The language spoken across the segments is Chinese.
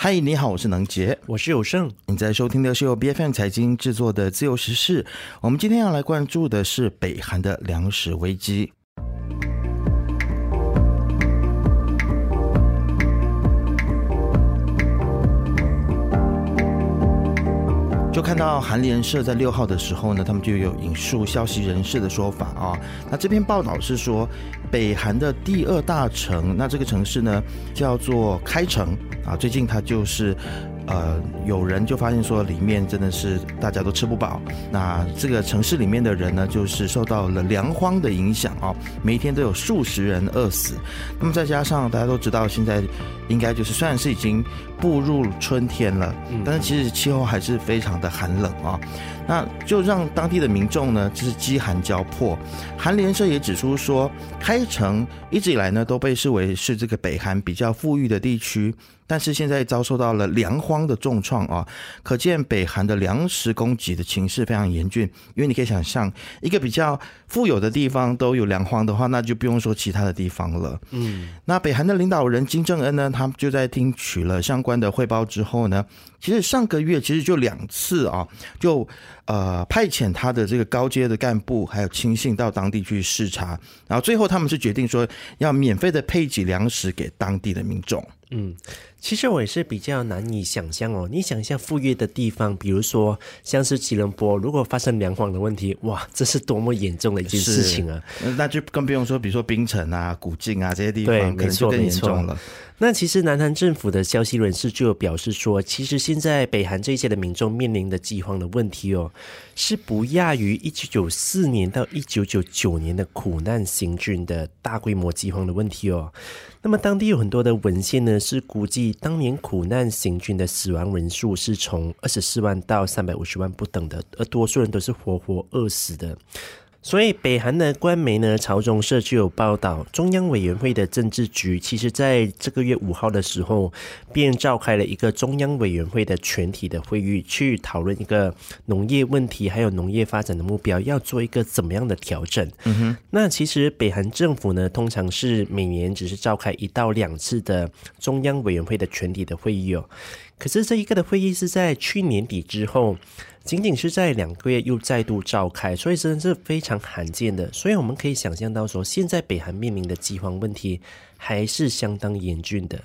嗨，你好，我是能杰，我是有胜。你在收听的是由 B F M 财经制作的自由时事。我们今天要来关注的是北韩的粮食危机。就看到韩联社在六号的时候呢，他们就有引述消息人士的说法啊。那这篇报道是说，北韩的第二大城，那这个城市呢叫做开城啊。最近它就是。呃，有人就发现说，里面真的是大家都吃不饱。那这个城市里面的人呢，就是受到了粮荒的影响啊，每一天都有数十人饿死。那么再加上大家都知道，现在应该就是虽然是已经步入春天了，但是其实气候还是非常的寒冷啊。那就让当地的民众呢，就是饥寒交迫。韩联社也指出说，开城一直以来呢，都被视为是这个北韩比较富裕的地区。但是现在遭受到了粮荒的重创啊，可见北韩的粮食供给的情势非常严峻。因为你可以想象，一个比较富有的地方都有粮荒的话，那就不用说其他的地方了。嗯，那北韩的领导人金正恩呢，他就在听取了相关的汇报之后呢，其实上个月其实就两次啊，就呃派遣他的这个高阶的干部还有亲信到当地去视察，然后最后他们是决定说要免费的配给粮食给当地的民众。嗯，其实我也是比较难以想象哦。你想象富裕的地方，比如说像是吉隆坡，如果发生粮荒的问题，哇，这是多么严重的一件事情啊！那就更不用说，比如说槟城啊、古晋啊这些地方，可能就更严重了。那其实南韩政府的消息人士就有表示说，其实现在北韩这些的民众面临的饥荒的问题哦，是不亚于一九九四年到一九九九年的苦难行军的大规模饥荒的问题哦。那么当地有很多的文献呢，是估计当年苦难行军的死亡人数是从二十四万到三百五十万不等的，而多数人都是活活饿死的。所以，北韩的官媒呢，朝中社就有报道，中央委员会的政治局，其实在这个月五号的时候，便召开了一个中央委员会的全体的会议，去讨论一个农业问题，还有农业发展的目标，要做一个怎么样的调整。嗯哼，那其实北韩政府呢，通常是每年只是召开一到两次的中央委员会的全体的会议哦。可是这一个的会议是在去年底之后。仅仅是在两个月又再度召开，所以真的是非常罕见的。所以我们可以想象到，说现在北韩面临的饥荒问题还是相当严峻的。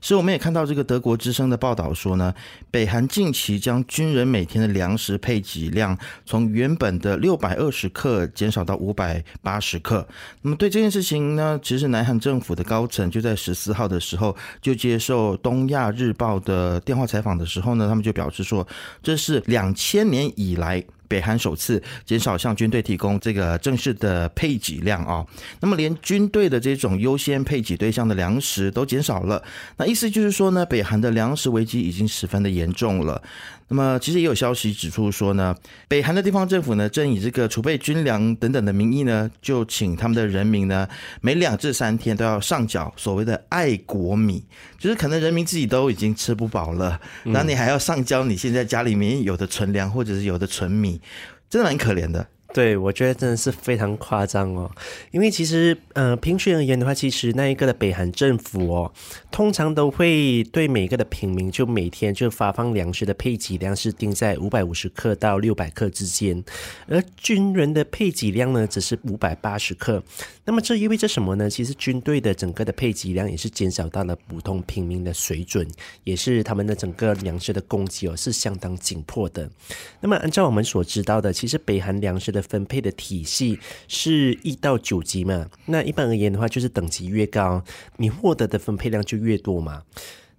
所以，我们也看到这个德国之声的报道说呢，北韩近期将军人每天的粮食配给量从原本的六百二十克减少到五百八十克。那么对这件事情呢，其实南韩政府的高层就在十四号的时候就接受东亚日报的电话采访的时候呢，他们就表示说，这是两千年以来。北韩首次减少向军队提供这个正式的配给量啊，那么连军队的这种优先配给对象的粮食都减少了，那意思就是说呢，北韩的粮食危机已经十分的严重了。那么，其实也有消息指出说呢，北韩的地方政府呢，正以这个储备军粮等等的名义呢，就请他们的人民呢，每两至三天都要上缴所谓的爱国米，就是可能人民自己都已经吃不饱了，那你还要上交你现在家里面有的存粮或者是有的存米，真的蛮可怜的。对，我觉得真的是非常夸张哦，因为其实，呃，平均而言的话，其实那一个的北韩政府哦，通常都会对每个的平民就每天就发放粮食的配给量是定在五百五十克到六百克之间，而军人的配给量呢，只是五百八十克。那么这意味着什么呢？其实军队的整个的配给量也是减少到了普通平民的水准，也是他们的整个粮食的供给哦是相当紧迫的。那么按照我们所知道的，其实北韩粮食的分配的体系是一到九级嘛，那一般而言的话，就是等级越高，你获得的分配量就越多嘛。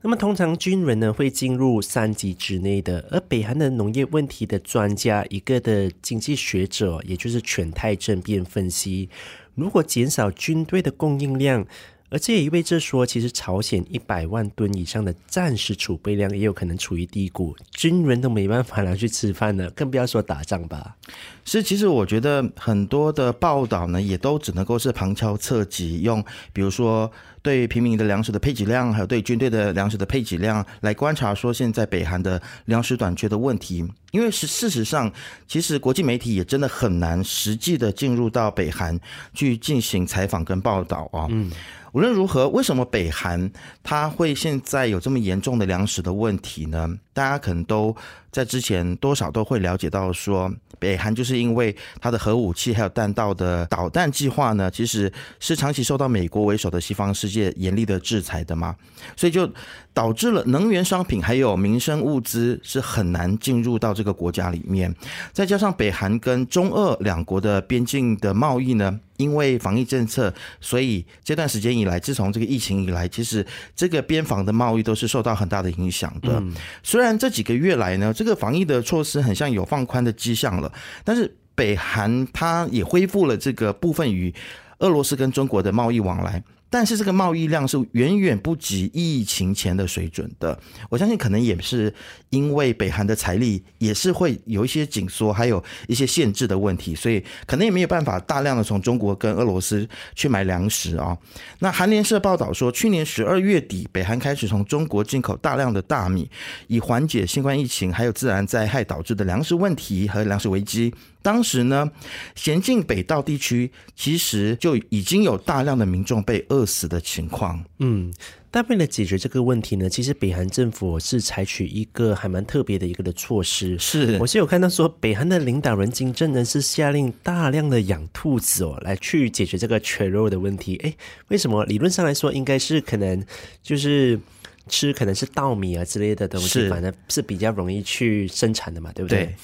那么通常军人呢会进入三级之内的，而北韩的农业问题的专家一个的经济学者，也就是全泰政变分析，如果减少军队的供应量。而这也意味着说，其实朝鲜一百万吨以上的战时储备量也有可能处于低谷，军人都没办法拿去吃饭了，更不要说打仗吧。是，其实我觉得很多的报道呢，也都只能够是旁敲侧击，用比如说。对平民的粮食的配给量，还有对军队的粮食的配给量，来观察说现在北韩的粮食短缺的问题。因为是事实上，其实国际媒体也真的很难实际的进入到北韩去进行采访跟报道啊。嗯。无论如何，为什么北韩它会现在有这么严重的粮食的问题呢？大家可能都在之前多少都会了解到，说北韩就是因为它的核武器还有弹道的导弹计划呢，其实是长期受到美国为首的西方世界严厉的制裁的嘛，所以就导致了能源商品还有民生物资是很难进入到这个国家里面，再加上北韩跟中俄两国的边境的贸易呢。因为防疫政策，所以这段时间以来，自从这个疫情以来，其实这个边防的贸易都是受到很大的影响的。虽然这几个月来呢，这个防疫的措施很像有放宽的迹象了，但是北韩它也恢复了这个部分与俄罗斯跟中国的贸易往来。但是这个贸易量是远远不及疫情前的水准的，我相信可能也是因为北韩的财力也是会有一些紧缩，还有一些限制的问题，所以可能也没有办法大量的从中国跟俄罗斯去买粮食啊。那韩联社报道说，去年十二月底，北韩开始从中国进口大量的大米，以缓解新冠疫情还有自然灾害导致的粮食问题和粮食危机。当时呢，咸镜北道地区其实就已经有大量的民众被饿死的情况。嗯，但为了解决这个问题呢，其实北韩政府是采取一个还蛮特别的一个的措施。是，我是有看到说，北韩的领导人金正恩是下令大量的养兔子哦，来去解决这个缺肉的问题。哎，为什么？理论上来说，应该是可能就是吃可能是稻米啊之类的东西，反正是比较容易去生产的嘛，对不对？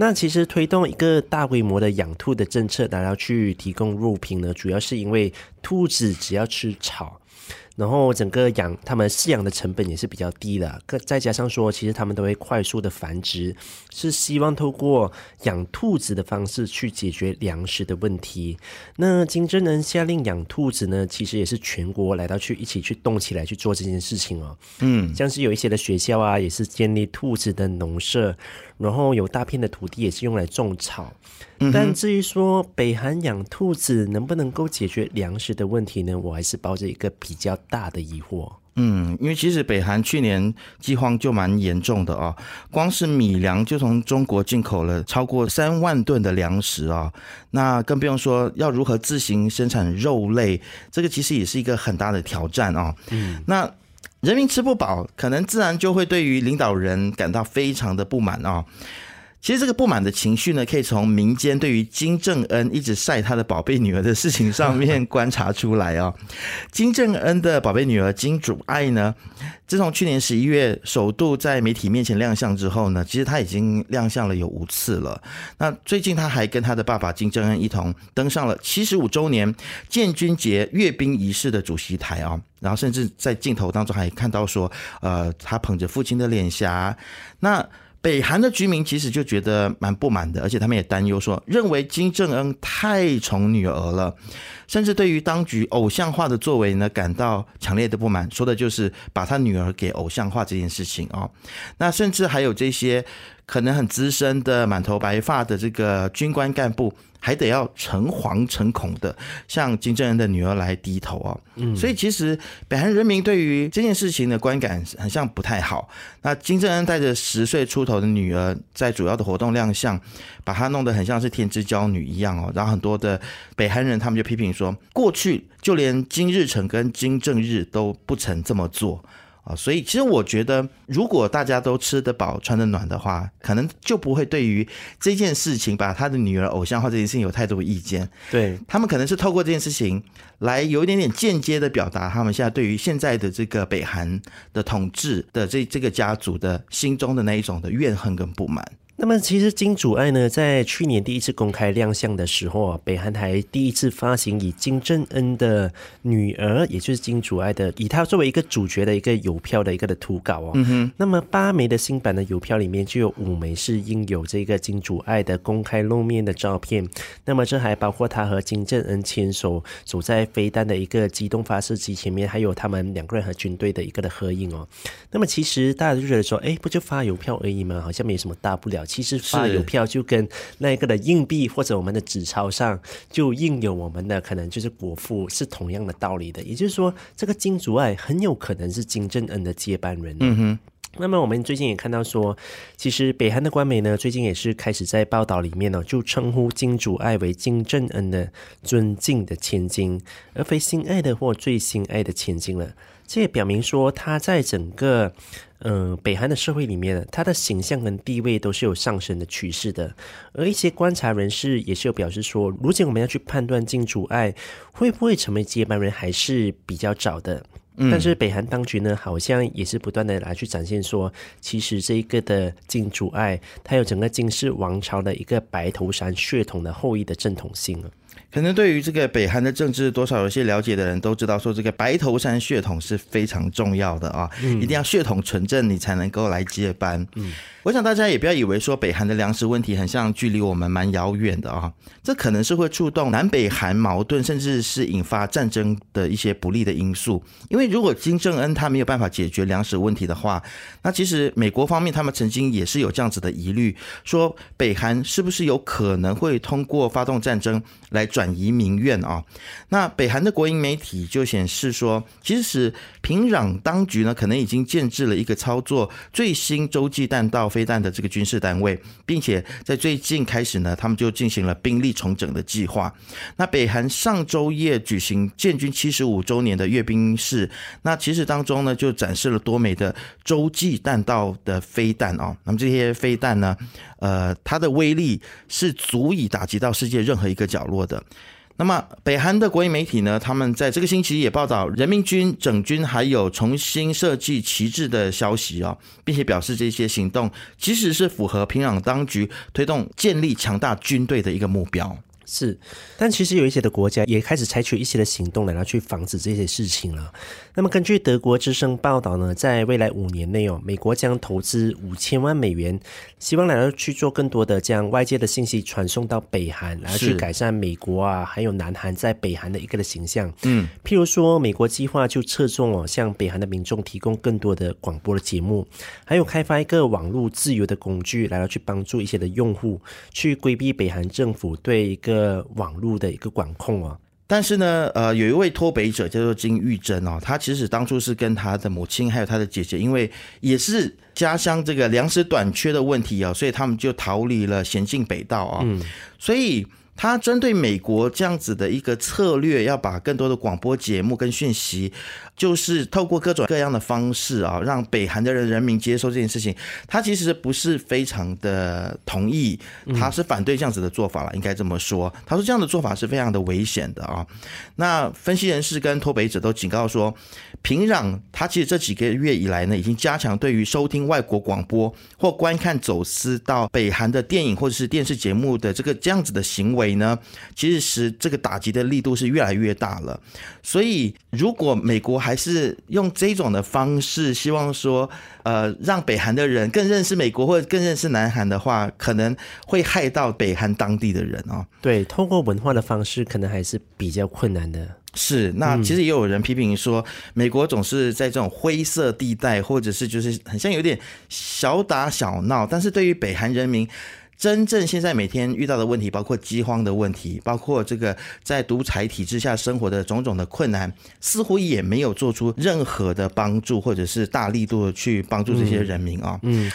那其实推动一个大规模的养兔的政策，然后去提供肉品呢，主要是因为兔子只要吃草。然后整个养他们饲养的成本也是比较低的，再加上说，其实他们都会快速的繁殖，是希望透过养兔子的方式去解决粮食的问题。那金正恩下令养兔子呢，其实也是全国来到去一起去动起来去做这件事情哦。嗯，像是有一些的学校啊，也是建立兔子的农舍，然后有大片的土地也是用来种草。但至于说北韩养兔子能不能够解决粮食的问题呢？我还是抱着一个比较大的疑惑。嗯，因为其实北韩去年饥荒就蛮严重的啊，光是米粮就从中国进口了超过三万吨的粮食啊，那更不用说要如何自行生产肉类，这个其实也是一个很大的挑战啊。嗯，那人民吃不饱，可能自然就会对于领导人感到非常的不满啊。其实这个不满的情绪呢，可以从民间对于金正恩一直晒他的宝贝女儿的事情上面观察出来啊。金正恩的宝贝女儿金主爱呢，自从去年十一月首度在媒体面前亮相之后呢，其实他已经亮相了有五次了。那最近他还跟他的爸爸金正恩一同登上了七十五周年建军节阅兵仪式的主席台啊，然后甚至在镜头当中还看到说，呃，他捧着父亲的脸颊，那。北韩的居民其实就觉得蛮不满的，而且他们也担忧说，认为金正恩太宠女儿了，甚至对于当局偶像化的作为呢，感到强烈的不满，说的就是把他女儿给偶像化这件事情啊。那甚至还有这些可能很资深的满头白发的这个军官干部。还得要诚惶诚恐的向金正恩的女儿来低头哦，嗯，所以其实北韩人民对于这件事情的观感很像不太好。那金正恩带着十岁出头的女儿在主要的活动亮相，把她弄得很像是天之娇女一样哦。然后很多的北韩人他们就批评说，过去就连金日成跟金正日都不曾这么做。啊，所以其实我觉得，如果大家都吃得饱、穿得暖的话，可能就不会对于这件事情把他的女儿偶像化这件事情有太多意见。对他们可能是透过这件事情来有一点点间接的表达他们现在对于现在的这个北韩的统治的这这个家族的心中的那一种的怨恨跟不满。那么，其实金主爱呢，在去年第一次公开亮相的时候啊，北韩台第一次发行以金正恩的女儿，也就是金主爱的，以她作为一个主角的一个邮票的一个的图稿哦。嗯哼。那么八枚的新版的邮票里面，就有五枚是印有这个金主爱的公开露面的照片。那么这还包括她和金正恩牵手走在飞弹的一个机动发射机前面，还有他们两个人和军队的一个的合影哦。那么其实大家就觉得说，哎，不就发邮票而已吗？好像没什么大不了。其实发邮票就跟那个的硬币或者我们的纸钞上就印有我们的可能就是国父是同样的道理的。也就是说，这个金主爱很有可能是金正恩的接班人。嗯哼。那么我们最近也看到说，其实北韩的官媒呢，最近也是开始在报道里面呢，就称呼金主爱为金正恩的尊敬的千金，而非心爱的或最心爱的千金了。这也表明说，他在整个嗯北韩的社会里面，他的形象跟地位都是有上升的趋势的。而一些观察人士也是有表示说，如今我们要去判断金主爱会不会成为接班人，还是比较早的。但是北韩当局呢，好像也是不断的来去展现说，其实这一个的金主爱，它有整个金氏王朝的一个白头山血统的后裔的正统性啊。可能对于这个北韩的政治多少有些了解的人都知道，说这个白头山血统是非常重要的啊，一定要血统纯正，你才能够来接班。嗯。我想大家也不要以为说北韩的粮食问题很像距离我们蛮遥远的啊，这可能是会触动南北韩矛盾，甚至是引发战争的一些不利的因素。因为如果金正恩他没有办法解决粮食问题的话，那其实美国方面他们曾经也是有这样子的疑虑，说北韩是不是有可能会通过发动战争来来转移民怨啊？那北韩的国营媒体就显示说，其实平壤当局呢可能已经建制了一个操作最新洲际弹道。飞弹的这个军事单位，并且在最近开始呢，他们就进行了兵力重整的计划。那北韩上周夜举行建军七十五周年的阅兵式，那其实当中呢，就展示了多枚的洲际弹道的飞弹哦。那么这些飞弹呢，呃，它的威力是足以打击到世界任何一个角落的。那么，北韩的国营媒体呢？他们在这个星期也报道人民军整军还有重新设计旗帜的消息哦，并且表示这些行动其实是符合平壤当局推动建立强大军队的一个目标。是，但其实有一些的国家也开始采取一些的行动来，然后去防止这些事情了。那么根据德国之声报道呢，在未来五年内哦，美国将投资五千万美元，希望来到去做更多的将外界的信息传送到北韩，然后去改善美国啊还有南韩在北韩的一个的形象。嗯，譬如说，美国计划就侧重哦，向北韩的民众提供更多的广播的节目，还有开发一个网络自由的工具，来到去帮助一些的用户去规避北韩政府对一个。呃，网络的一个管控啊。但是呢，呃，有一位脱北者叫做金玉珍哦，他其实当初是跟他的母亲还有他的姐姐，因为也是家乡这个粮食短缺的问题啊，所以他们就逃离了咸镜北道啊，所以。他针对美国这样子的一个策略，要把更多的广播节目跟讯息，就是透过各种各样的方式啊，让北韩的人人民接受这件事情。他其实不是非常的同意，他是反对这样子的做法了，应该这么说。他说这样的做法是非常的危险的啊。那分析人士跟脱北者都警告说，平壤他其实这几个月以来呢，已经加强对于收听外国广播或观看走私到北韩的电影或者是电视节目的这个这样子的行为。呢，其实是这个打击的力度是越来越大了。所以，如果美国还是用这种的方式，希望说，呃，让北韩的人更认识美国或者更认识南韩的话，可能会害到北韩当地的人哦。对，通过文化的方式，可能还是比较困难的。是，那其实也有人批评说，美国总是在这种灰色地带，或者是就是很像有点小打小闹，但是对于北韩人民。真正现在每天遇到的问题，包括饥荒的问题，包括这个在独裁体制下生活的种种的困难，似乎也没有做出任何的帮助，或者是大力度的去帮助这些人民啊。嗯，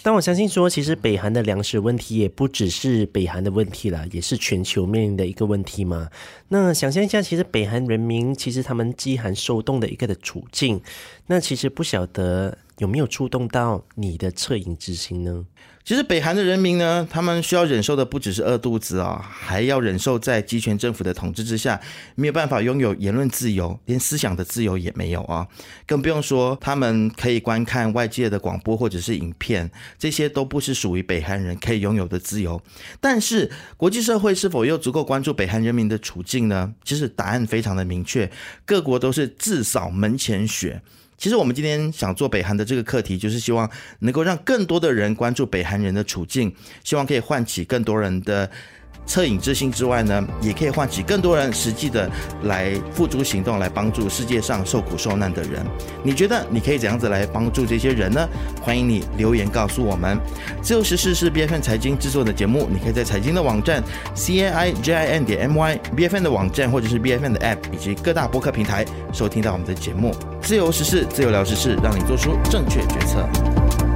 但我相信说，其实北韩的粮食问题也不只是北韩的问题了，也是全球面临的一个问题嘛。那想象一下，其实北韩人民其实他们饥寒受冻的一个的处境，那其实不晓得有没有触动到你的恻隐之心呢？其实北韩的人民呢，他们需要忍受的不只是饿肚子啊，还要忍受在集权政府的统治之下，没有办法拥有言论自由，连思想的自由也没有啊，更不用说他们可以观看外界的广播或者是影片，这些都不是属于北韩人可以拥有的自由。但是国际社会是否又足够关注北韩人民的处境呢？其实答案非常的明确，各国都是自扫门前雪。其实我们今天想做北韩的这个课题，就是希望能够让更多的人关注北韩人的处境，希望可以唤起更多人的恻隐之心之外呢，也可以唤起更多人实际的来付诸行动，来帮助世界上受苦受难的人。你觉得你可以怎样子来帮助这些人呢？欢迎你留言告诉我们。自由时事是 B F N 财经制作的节目，你可以在财经的网站 C A I J I N 点 M Y B F N 的网站或者是 B F N 的 App 以及各大播客平台收听到我们的节目。自由时事，自由聊时事，让你做出正确决策。